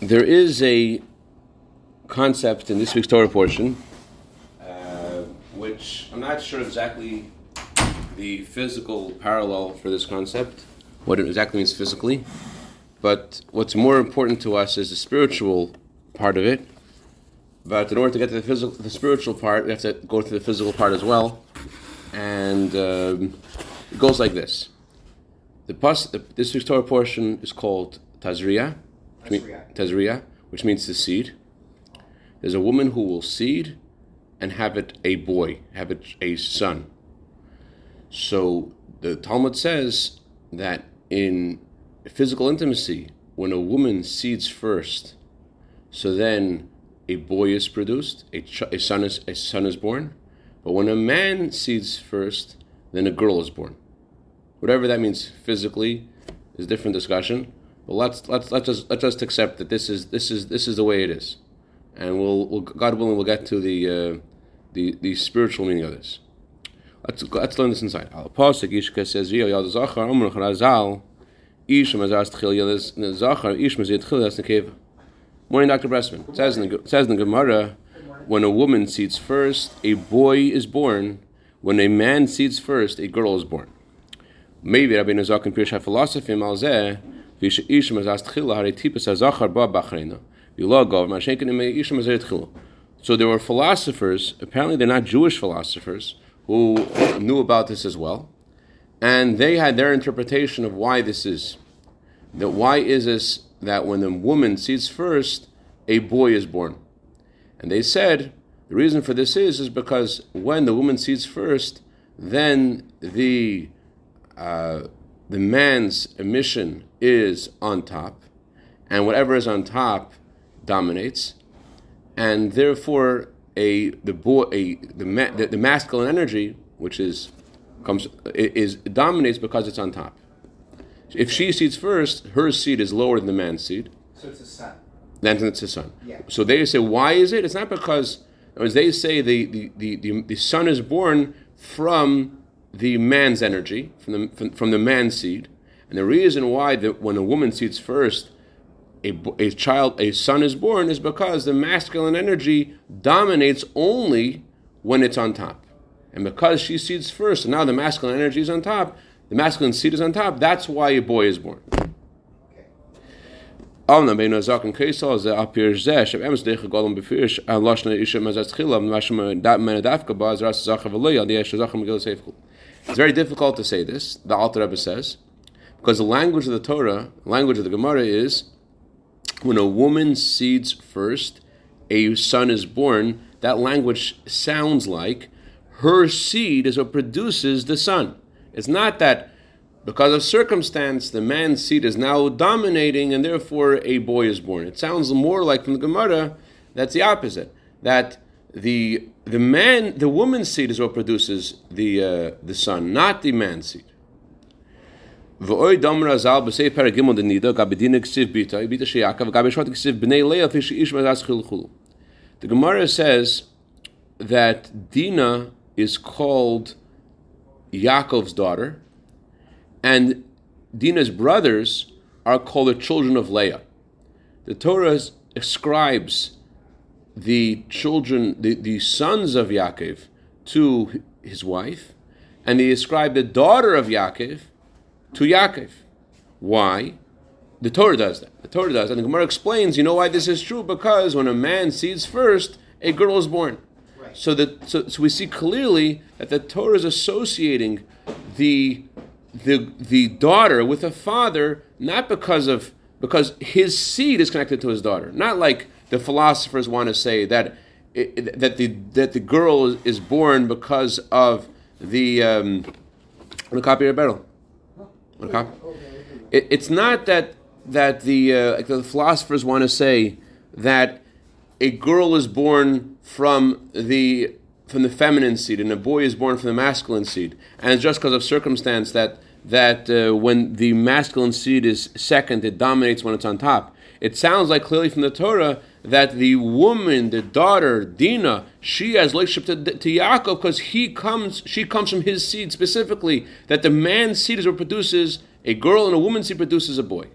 There is a concept in this week's Torah portion, uh, which I'm not sure exactly the physical parallel for this concept, what it exactly means physically, but what's more important to us is the spiritual part of it. But in order to get to the physical, the spiritual part, we have to go through the physical part as well, and um, it goes like this: the, pus, the this week's Torah portion is called Tazria. Tazria, which means to seed. There's a woman who will seed and have it a boy, have it a son. So the Talmud says that in physical intimacy, when a woman seeds first, so then a boy is produced, a, ch- a son is a son is born. But when a man seeds first, then a girl is born. Whatever that means physically is a different discussion. But let's let's let's just let's just accept that this is this is this is the way it is, and we'll, we'll God willing we'll get to the uh, the the spiritual meaning of this. Let's let's learn this inside. Al pasuk Yishka says V'yo yad zachar amr charazal ish mazas tchil yad zachar ish mazit tchil yas nekeva. Morning, Dr. Bressman. Says in the, says in the Gemara, when a woman seeds first, a boy is born. When a man seeds first, a girl is born. Maybe Rabbi Nazak and Pirsha philosophy malzeh So there were philosophers. Apparently, they're not Jewish philosophers who knew about this as well, and they had their interpretation of why this is. That why is this that when the woman seeds first, a boy is born? And they said the reason for this is is because when the woman seeds first, then the uh, the man's emission is on top, and whatever is on top dominates, and therefore a the boy a the, ma- the, the masculine energy which is comes is dominates because it's on top. If she seeds first, her seed is lower than the man's seed. So it's a son. Then it's the son. Yeah. So they say, why is it? It's not because, as they say, the, the, the, the, the son is born from the man's energy, from the, from, from the man's seed. And the reason why that when a woman seeds first, a, a child, a son is born, is because the masculine energy dominates only when it's on top. And because she seeds first, and now the masculine energy is on top, the masculine seed is on top, that's why a boy is born. It's very difficult to say this, the Alter Rebbe says, because the language of the Torah, language of the Gemara is when a woman seeds first, a son is born, that language sounds like her seed is what produces the son. It's not that because of circumstance the man's seed is now dominating and therefore a boy is born. It sounds more like from the Gemara that's the opposite, that the the man, the woman's seed is what produces the uh, the son, not the man's seed. The Gemara says that Dina is called Yaakov's daughter, and Dina's brothers are called the children of Leah. The Torah ascribes the children, the, the sons of Yaakov, to his wife, and they ascribe the daughter of Yaakov to Yaakov. Why? The Torah does that. The Torah does, and the Gemara explains. You know why this is true? Because when a man seeds first, a girl is born. Right. So that so, so we see clearly that the Torah is associating the the the daughter with a father not because of because his seed is connected to his daughter. Not like the philosophers want to say that it, that the that the girl is, born because of the um, copy. Want? It, it's not that that the uh, like the philosophers want to say that a girl is born from the from the feminine seed and a boy is born from the masculine seed, and it's just because of circumstance that that uh, when the masculine seed is second, it dominates when it's on top. It sounds like clearly from the Torah that the woman, the daughter Dina, she has relationship to, to Yaakov because he comes, she comes from his seed specifically. That the man's seed is what produces a girl, and a woman's seed produces a boy.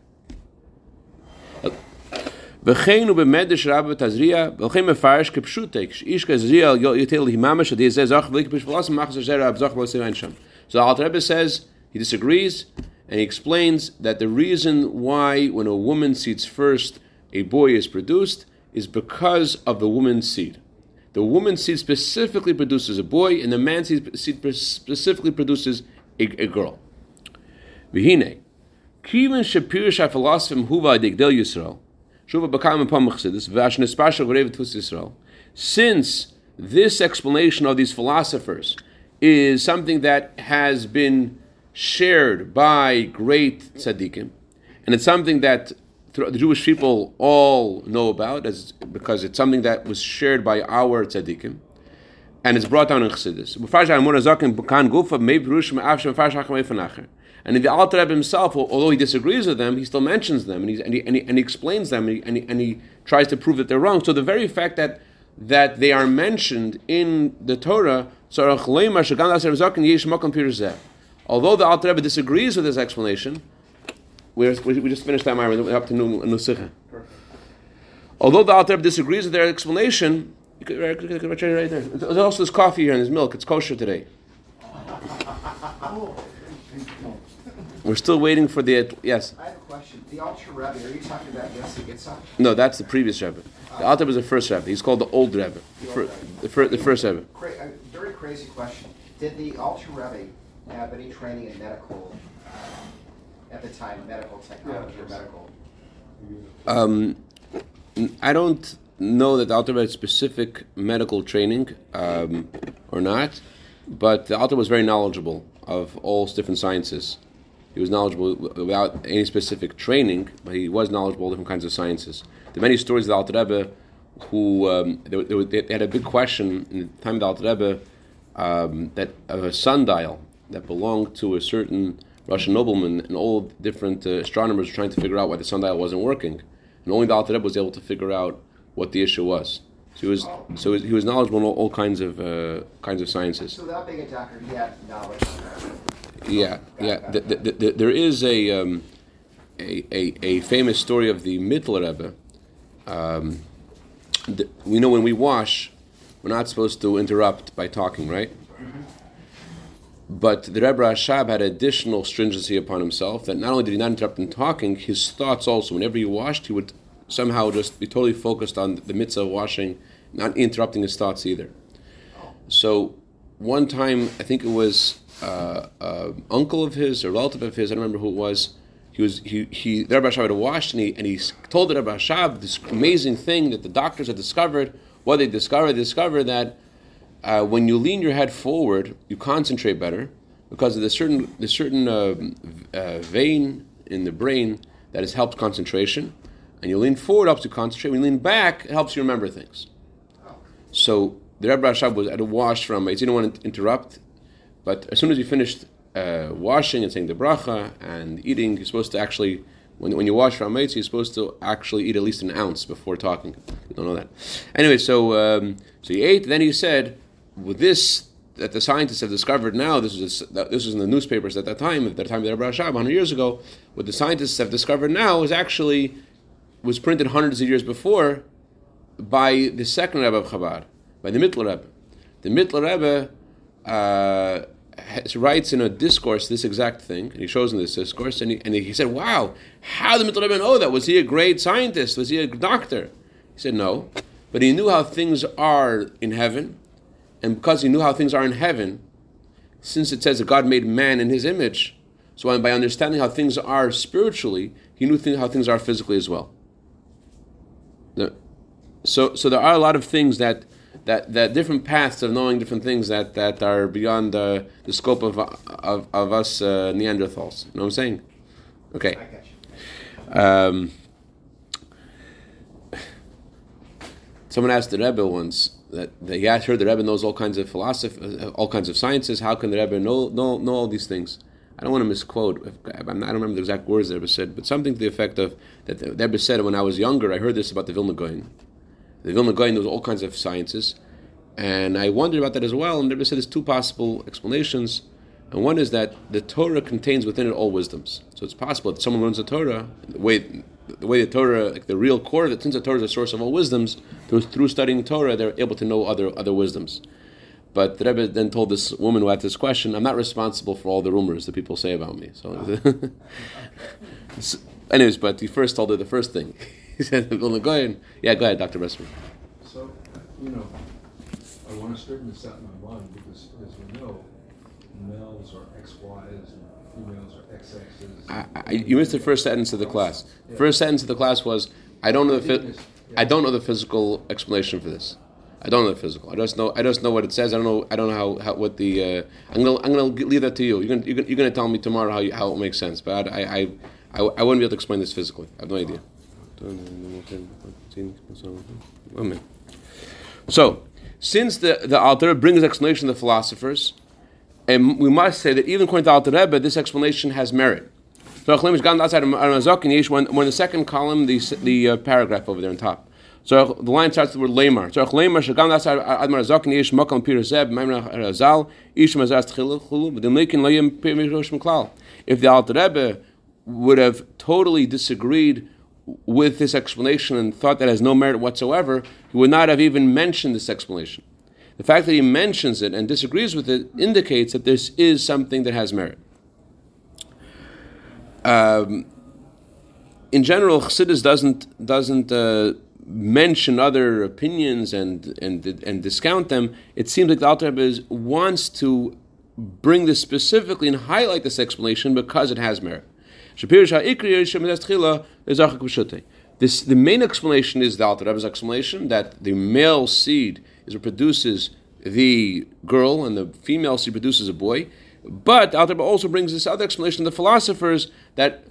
וכן הוא במדש רב בתזריע, ולכן מפרש כפשוטי, כשאיש כזריע יתל היממה שדי זה זך וליק בשפלוסם מחזר זה רב זך ולא סימן שם. So Alter Rebbe says he disagrees and he explains that the reason why when a woman seeds first a boy is produced is because of the woman's seed. The woman's seed specifically produces a boy, and the man's seed specifically produces a, a girl. Shapir shafilosofim huva digdel Yisrael, shuva bakam nespashal Yisrael. Since this explanation of these philosophers is something that has been shared by great tzaddikim, and it's something that the Jewish people all know about as because it's something that was shared by our tzaddikim, and it's brought down in Chassidus. And in the Alter Rebbe himself, although he disagrees with them, he still mentions them and, and, he, and, he, and he explains them and he, and, he, and he tries to prove that they're wrong. So the very fact that that they are mentioned in the Torah, although the Alter Rebbe disagrees with this explanation, we we just finished that We're up to Nusikha. Although the Alter disagrees with their explanation, you could, right, right there. There's also this coffee here and this milk. It's kosher today. We're still waiting for the uh, yes. I have a question. The Alter Rebbe, are you talking about Yossi Yitzhak? No, that's the previous Rebbe. The Alter was the first Rebbe. He's called the Old Rebbe. The, old Rebbe. the, fir- the first Rebbe. Cra- a very crazy question. Did the Alter Rebbe have any training in medical at the time, medical technology or medical? Um, I don't know that the Alter had specific medical training um, or not, but the Alter was very knowledgeable of all different sciences. He was knowledgeable without any specific training, but he was knowledgeable of different kinds of sciences. There are many stories of the Alter Rebbe who um, they, they, they, had a big question in the time of the Alter Rebbe um, that of a sundial that belonged to a certain Russian noblemen and all different uh, astronomers were trying to figure out why the sundial wasn't working, and only the Alter Rebbe was able to figure out what the issue was. So he was so he was knowledgeable in all, all kinds of uh, kinds of sciences. So without being a doctor, he had knowledge. Yeah, yeah. The, the, the, there is a, um, a, a, a famous story of the Mittler Rebbe. Um, we know when we wash, we're not supposed to interrupt by talking, right? But the Rebbe Rashab had additional stringency upon himself that not only did he not interrupt in talking, his thoughts also, whenever he washed, he would somehow just be totally focused on the mitzvah of washing, not interrupting his thoughts either. So one time, I think it was uh, uh, uncle of his or relative of his, I don't remember who it was. He was he he the Rebbe Rashab had washed and he and he told the Rebbe Rashab this amazing thing that the doctors had discovered. What they discovered, they discovered that uh, when you lean your head forward, you concentrate better because of the certain the certain uh, uh, vein in the brain that has helped concentration. And you lean forward helps you concentrate. When you lean back, it helps you remember things. So the Rebbe Rashab was at a wash from. He didn't want to interrupt, but as soon as you finished uh, washing and saying the bracha and eating, you're supposed to actually. When, when you wash from you're supposed to actually eat at least an ounce before talking. You don't know that. Anyway, so um, so he ate. Then he said, with this that the scientists have discovered now, this was this was in the newspapers at that time, at the time of the Rebbe Rashab, 100 years ago. What the scientists have discovered now is actually was printed hundreds of years before by the second Rebbe of Chabad, by the Mittler Rebbe. The Mittler Rebbe uh, has, writes in a discourse this exact thing, and he shows in this discourse, and he, and he said, "Wow, how did the Mittler Rebbe know that? Was he a great scientist? Was he a doctor?" He said, "No." But he knew how things are in heaven, and because he knew how things are in heaven, since it says that God made man in his image, so by understanding how things are spiritually, he knew how things are physically as well. So, so there are a lot of things that, that, that different paths of knowing different things that, that are beyond the, the scope of, of, of us uh, Neanderthals. You know what I'm saying? Okay. Um, someone asked the Rebbe once, that, that he heard the Rebbe knows all kinds of philosophy, uh, all kinds of sciences. How can the Rebbe know, know, know all these things? I don't want to misquote. I don't remember the exact words the Rebbe said, but something to the effect of that the Rebbe said when I was younger. I heard this about the Vilna Gaon. The Vilna Gaon knows all kinds of sciences, and I wondered about that as well. And the Rebbe said there's two possible explanations, and one is that the Torah contains within it all wisdoms. So it's possible that someone learns the Torah the way the way the Torah, like the real core, that since the Torah is the source of all wisdoms, through, through studying Torah, they're able to know other other wisdoms. But the Rebbe then told this woman who asked this question, "I'm not responsible for all the rumors that people say about me." So, ah. so anyways, but he first told her the first thing. he said, "Go ahead, "Yeah, go ahead, Doctor Bessman." So, you know, I want to straighten this out in my mind because, as we know, males are XYs and females are XXs. I, I, you missed the first sentence of the class. Yeah. First sentence of the class was, "I don't know the I did I don't know the physical explanation for this. I don't know the physical. I just know I just know what it says. I don't know I don't know how, how what the uh, I'm gonna I'm gonna leave that to you. You're gonna you're gonna, you're gonna tell me tomorrow how you, how it makes sense. But I I, I I wouldn't be able to explain this physically. I have no idea. So, since the the Rebbe brings explanation to the philosophers, and we must say that even according to Alter Rebbe, this explanation has merit. So Achlim is gone outside of Aramazok, and Yesh, when, the second column, the, the uh, paragraph over there on top. So the line starts with the word lemar. So lemar shagam outside ad marazok and yesh makam pir zeb maimra razal ish mazas tchilu but the lekin layim pir mirosh mklal. If the Alter Rebbe would have totally disagreed with this explanation and thought that has no merit whatsoever, he would not have even mentioned this explanation. The fact that he mentions it and disagrees with it indicates that this is something that has merit. Um, in general, Chassidus doesn't doesn't uh, mention other opinions and and and discount them. It seems like the Alter Rebbe wants to bring this specifically and highlight this explanation because it has merit. This the main explanation is the Alter Rebbe's explanation that the male seed is what produces the girl and the female she produces a boy. But Alter also brings this other explanation of the philosophers that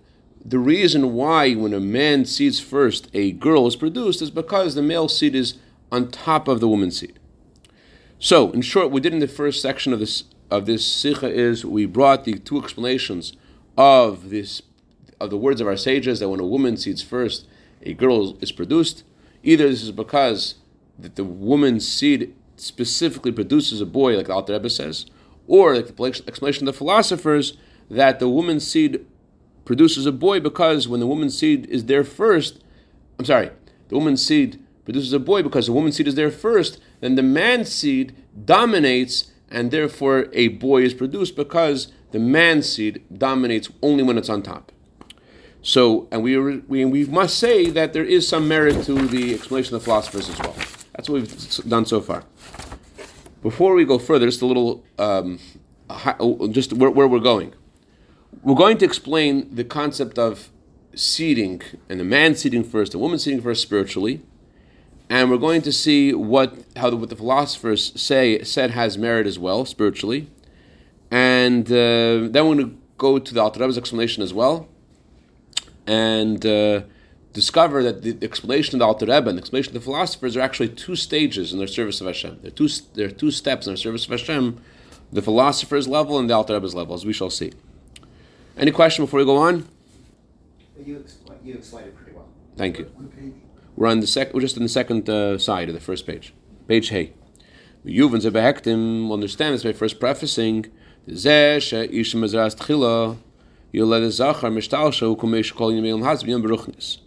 the reason why when a man seeds first a girl is produced is because the male seed is on top of the woman's seed. So, in short, we did in the first section of this of this sikha is we brought the two explanations of this of the words of our sages that when a woman seeds first, a girl is produced. Either this is because that the woman's seed specifically produces a boy, like the Alter Rebbe says, or like the explanation of the philosophers that the woman's seed produces a boy because when the woman's seed is there first, I'm sorry, the woman's seed produces a boy because the woman's seed is there first, then the man's seed dominates and therefore a boy is produced because the man's seed dominates only when it's on top. So, and we, we, we must say that there is some merit to the explanation of the philosophers as well. That's what we've done so far. Before we go further, just a little, um, just where, where we're going. We're going to explain the concept of seating and the man seating first, the woman seating first spiritually, and we're going to see what how the, what the philosophers say said has merit as well spiritually, and uh, then we're going to go to the Alter explanation as well, and uh, discover that the explanation of the Alter Rebbe and the explanation of the philosophers are actually two stages in their service of Hashem. There are two there are two steps in their service of Hashem, the philosopher's level and the Alter Rebbe's level, as we shall see. Any question before we go on? You explain, you explained it pretty well. Thank you. We're on the sec. We're just on the second uh, side of the first page. Page Hey. Yuvan Zebehektim will understand this by first prefacing. "Zeh she'ish mezras tchila, yoled zachar mishtalsha ukumesh kol yemei hazbi yom beruchnis."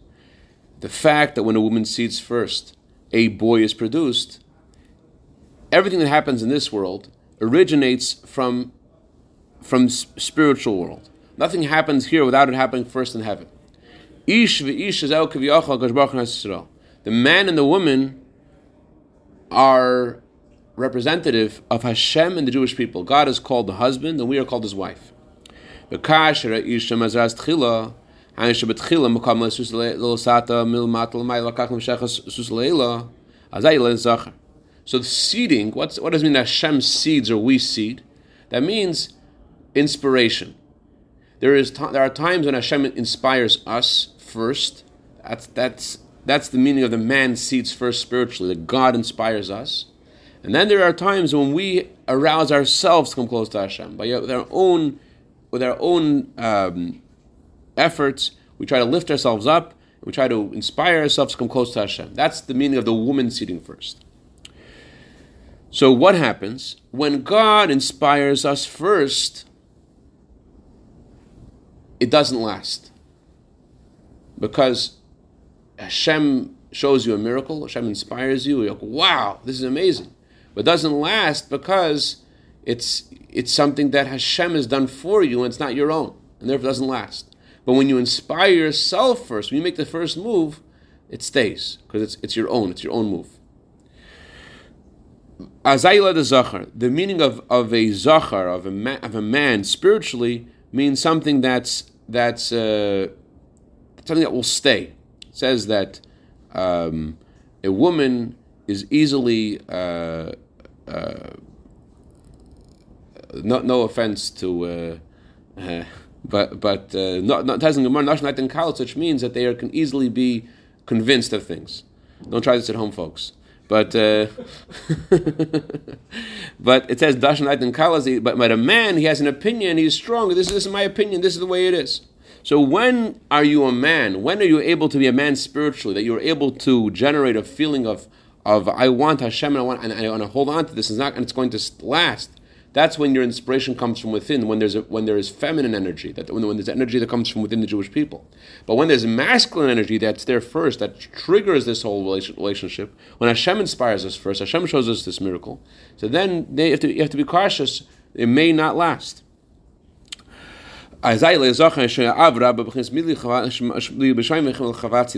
The fact that when a woman seeds first, a boy is produced. Everything that happens in this world originates from from spiritual world. Nothing happens here without it happening first in heaven. Ish. The man and the woman are representative of Hashem and the Jewish people. God is called the husband, and we are called his wife. So the seeding, what's, what does it mean that Hashem seeds or we seed? That means inspiration. There is there are times when Hashem inspires us first. That's that's that's the meaning of the man seeds first spiritually. That God inspires us, and then there are times when we arouse ourselves to come close to Hashem by with our own with our own um, efforts. We try to lift ourselves up. We try to inspire ourselves to come close to Hashem. That's the meaning of the woman seeding first. So what happens when God inspires us first? It doesn't last because Hashem shows you a miracle, Hashem inspires you, you're like, wow, this is amazing. But it doesn't last because it's it's something that Hashem has done for you and it's not your own, and therefore it doesn't last. But when you inspire yourself first, when you make the first move, it stays because it's it's your own, it's your own move. Azayla the Zachar, the meaning of, of a Zachar, of a, man, of a man spiritually, means something that's, that's uh, something that will stay. It says that um, a woman is easily, uh, uh, no, no offense to, uh, uh, but but uh, not not which means that they are, can easily be convinced of things. Don't try this at home, folks. But uh, but it says dashan and kalazi. But but a man, he has an opinion. He's strong. This, this is my opinion. This is the way it is. So when are you a man? When are you able to be a man spiritually? That you're able to generate a feeling of of I want Hashem and I want and I want to hold on to this. It's not and it's going to last. That's when your inspiration comes from within. When there's a, when there is feminine energy, that when, when there's energy that comes from within the Jewish people. But when there's masculine energy that's there first, that triggers this whole relationship. When Hashem inspires us first, Hashem shows us this miracle. So then they have to, you have to be cautious. It may not last. The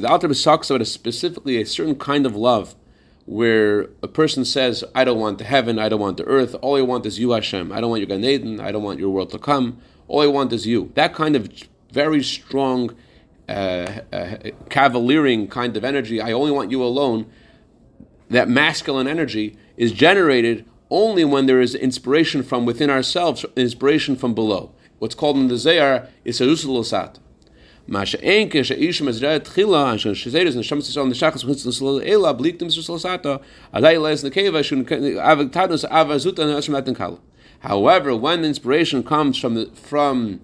Alter talks about a specifically a certain kind of love where a person says, I don't want the heaven, I don't want the earth, all I want is you, Hashem. I don't want your Gan Eden, I don't want your world to come, all I want is you. That kind of very strong, uh, uh, cavaliering kind of energy, I only want you alone, that masculine energy is generated only when there is inspiration from within ourselves, inspiration from below. What's called in the Zohar is Masha Enke, Shaish Mazrat Khila, and Shazedas and Shamas on the Shakas with the Sulal Ela, Bleak them Sulasata, Adaila is the Keva, Shun Avatanos Avazuta and Ashmatan Kal. However, when inspiration comes from the, from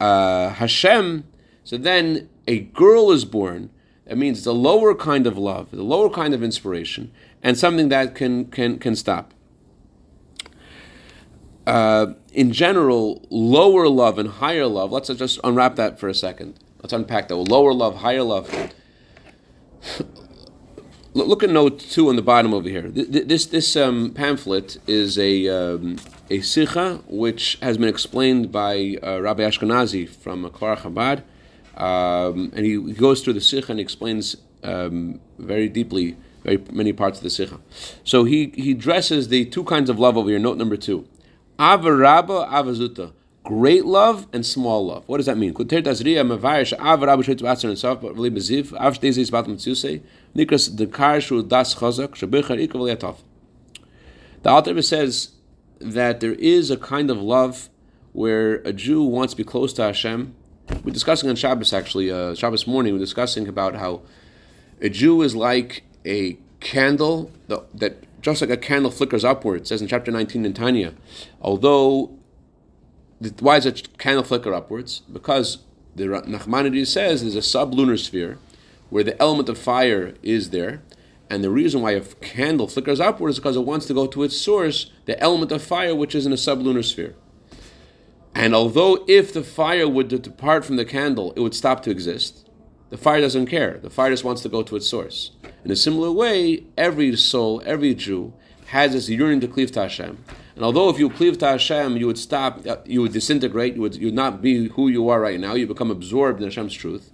uh, Hashem, so then a girl is born. That means the lower kind of love, the lower kind of inspiration, and something that can can can stop. Uh, in general, lower love and higher love, let's just unwrap that for a second. Let's unpack that. Lower love, higher love. Look at note two on the bottom over here. This this um, pamphlet is a um, a sikha which has been explained by uh, Rabbi Ashkenazi from Kfar Chabad, um, and he goes through the sikha and explains um, very deeply very many parts of the sikha. So he he addresses the two kinds of love over here. Note number two. Avaraba avazuta. Great love and small love. What does that mean? The author says that there is a kind of love where a Jew wants to be close to Hashem. We're discussing on Shabbos actually, uh, Shabbos morning, we're discussing about how a Jew is like a candle that just like a candle flickers upward, says in chapter 19 in Tanya. Although, why does a candle flicker upwards? Because the Nachmanides says there's a sublunar sphere where the element of fire is there, and the reason why a candle flickers upwards is because it wants to go to its source, the element of fire, which is in a sublunar sphere. And although if the fire would depart from the candle, it would stop to exist, the fire doesn't care. The fire just wants to go to its source. In a similar way, every soul, every Jew, has this yearning to cleave to Hashem. And although if you cleave to Hashem, you would stop, uh, you would disintegrate, you would, you would not be who you are right now, you become absorbed in Hashem's truth.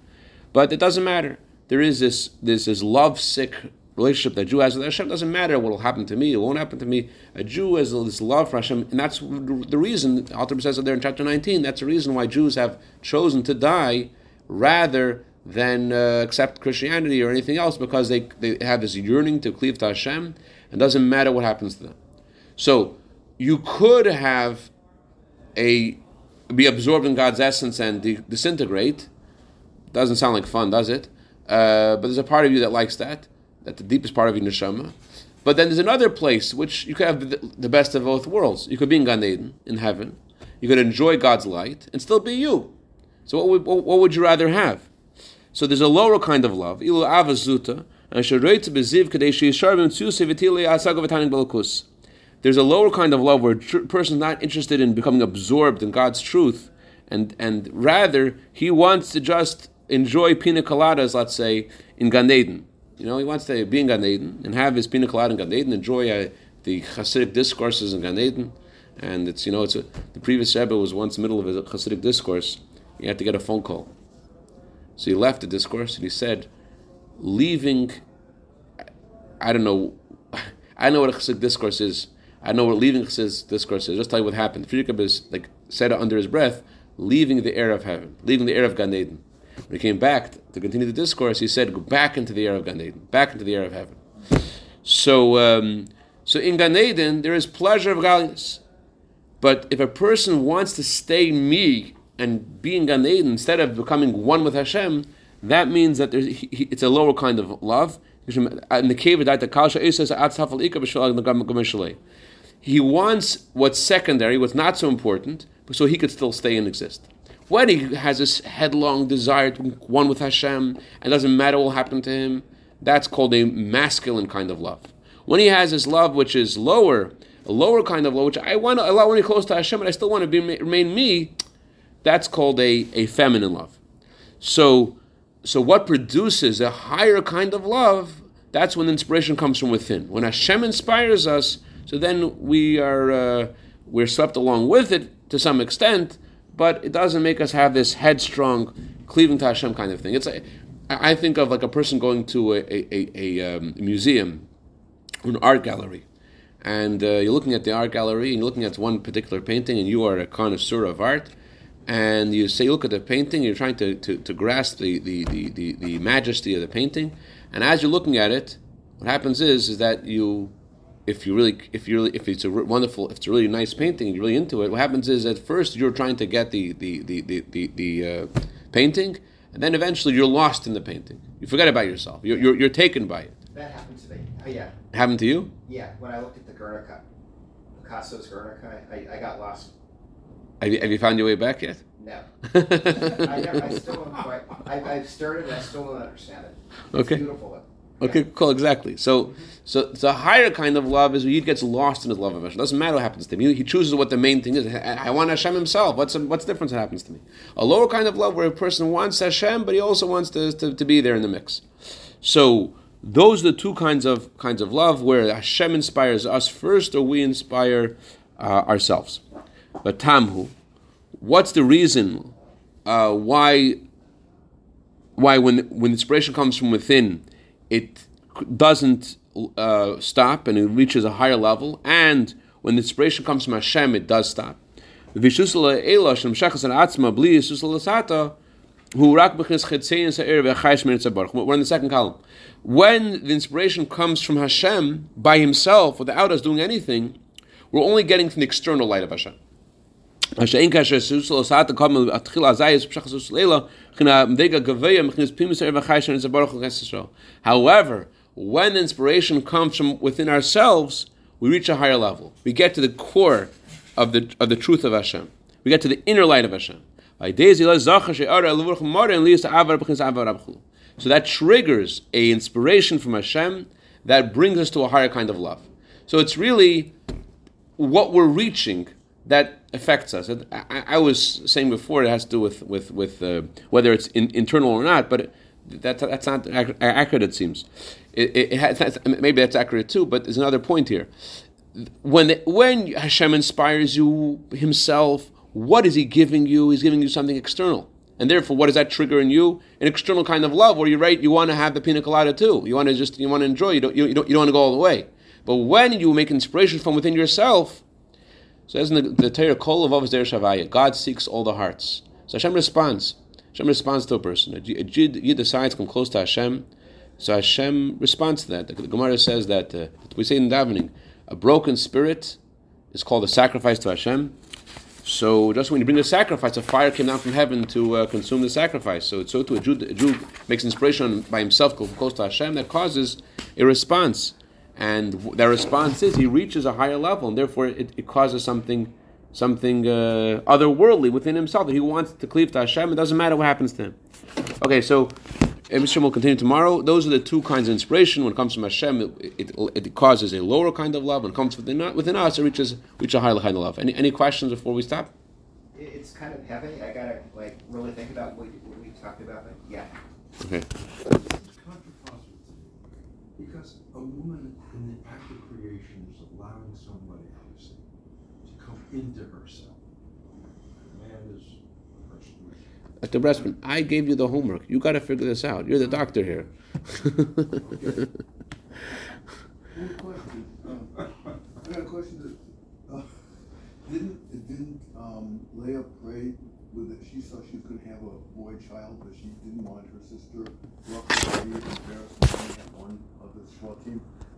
But it doesn't matter. There is this, this, this love sick relationship that Jew has with Hashem. It doesn't matter what will happen to me, it won't happen to me. A Jew has this love for Hashem, and that's the reason, Alter says it there in chapter 19, that's the reason why Jews have chosen to die rather than uh, accept Christianity or anything else because they, they have this yearning to cleave to Hashem and doesn't matter what happens to them. So you could have a be absorbed in God's essence and de- disintegrate. Doesn't sound like fun, does it? Uh, but there's a part of you that likes that. That's the deepest part of your neshama. But then there's another place which you could have the, the best of both worlds. You could be in Gan Eden, in heaven. You could enjoy God's light and still be you. So what would, what would you rather have? So there's a lower kind of love, ilu avazuta, there's a lower kind of love where a person is not interested in becoming absorbed in God's truth, and, and rather he wants to just enjoy pina coladas, let's say, in Gan Eden. You know, he wants to be in Gan Eden and have his pina colada in Gan Eden, enjoy uh, the Hasidic discourses in Gan Eden. And it's, you know, it's a, the previous Rebbe was once in the middle of a Hasidic discourse. He had to get a phone call. So he left the discourse and he said, leaving, I don't know, I know what a Hasidic discourse is. I know what leaving Hasidic discourse is. Just tell you what happened. Friedrich is like said it under his breath, leaving the air of heaven, leaving the air of Gan Eden. When he came back to continue the discourse, he said, "Go back into the air of Gan Eden, back into the air of heaven." So, um, so in Gan Eden, there is pleasure of godliness. But if a person wants to stay me and being in Gan Eden instead of becoming one with Hashem, that means that he, it's a lower kind of love. In the cave he wants what's secondary, what's not so important, so he could still stay and exist. When he has this headlong desire to one with Hashem, and doesn't matter what will happen to him, that's called a masculine kind of love. When he has this love which is lower, a lower kind of love, which I want to allow when you're close to Hashem, but I still want to be, remain me, that's called a, a feminine love. So, so what produces a higher kind of love? That's when inspiration comes from within. When Hashem inspires us, so then we are uh, we're swept along with it to some extent, but it doesn't make us have this headstrong cleaving to Hashem kind of thing. It's a, I think of like a person going to a, a, a, um, museum, an art gallery, and uh, you're looking at the art gallery and you're looking at one particular painting, and you are a connoisseur of art, and you say, look at the painting, you're trying to, to, to grasp the, the, the, the, the majesty of the painting, and as you're looking at it, what happens is is that you if you really, if you really, if it's a wonderful, if it's a really nice painting, you're really into it. What happens is at first you're trying to get the the the the the, the uh, painting, and then eventually you're lost in the painting. You forget about yourself. You're you're, you're taken by it. That happened to me. Oh, yeah. Happened to you? Yeah. When I looked at the Guernica, Picasso's Guernica, I, I got lost. Have you, have you found your way back yet? No. I, never, I still don't quite. I, I've started and I still don't understand it. It's Okay. beautiful. Okay, cool, exactly. So, so the higher kind of love is he gets lost in his love of Hashem. Doesn't matter what happens to him. He, he chooses what the main thing is. I, I want Hashem himself. What's what's the difference that happens to me? A lower kind of love where a person wants Hashem, but he also wants to, to, to be there in the mix. So those are the two kinds of kinds of love where Hashem inspires us first, or we inspire uh, ourselves. But Tamhu, what's the reason uh, why why when when inspiration comes from within? it doesn't uh, stop and it reaches a higher level, and when inspiration comes from Hashem, it does stop. We're in the second column. When the inspiration comes from Hashem by Himself, without us doing anything, we're only getting from the external light of Hashem. However, when inspiration comes from within ourselves, we reach a higher level. We get to the core of the of the truth of Hashem. We get to the inner light of Hashem. So that triggers a inspiration from Hashem that brings us to a higher kind of love. So it's really what we're reaching that affects us. I, I, was saying before it has to do with with with uh, whether it's in, internal or not, but that that's not accurate. It seems. It, it, has, maybe that's accurate too, but there's another point here. When when Hashem inspires you Himself, what is He giving you? He's giving you something external. And therefore, what does that trigger in you? An external kind of love, where you're right, you want to have the pina colada too. You want to just you want to enjoy. You don't you don't you don't want to go all the way. But when you make inspiration from within yourself, so as in the, the Torah, Kol of Der Shavaya, God seeks all the hearts. So Hashem responds. Hashem responds to a person. A Yid, Yid decides to come close to Hashem, so Hashem responds to that. The, the Gemara says that, uh, we say in davening, a broken spirit is called a sacrifice to Hashem. So just when you bring the sacrifice, a fire came down from heaven to uh, consume the sacrifice. So it's so to a Jew, a Jew makes inspiration by himself close to Hashem that causes a response and that response is he reaches a higher level, and therefore it, it causes something, something uh, otherworldly within himself that he wants to cleave to Hashem. It doesn't matter what happens to him. Okay, so Hashem will continue tomorrow. Those are the two kinds of inspiration. When it comes from Hashem, it, it, it causes a lower kind of love. When it comes within, within us, it reaches reach a higher kind of love. Any any questions before we stop? It's kind of heavy. I gotta like really think about what, what we talked about, but yeah. Okay. Because a woman in the act of creation is allowing somebody else to come into herself. A man is a person who Dr. Bressman, I gave you the homework. You got to figure this out. You're the doctor here. One question, um, I got a question that, uh, didn't, didn't, um, Leah pray with it, she thought she was gonna have a boy child, but she didn't want her sister roughly be embarrassed to only have one of the shevatim.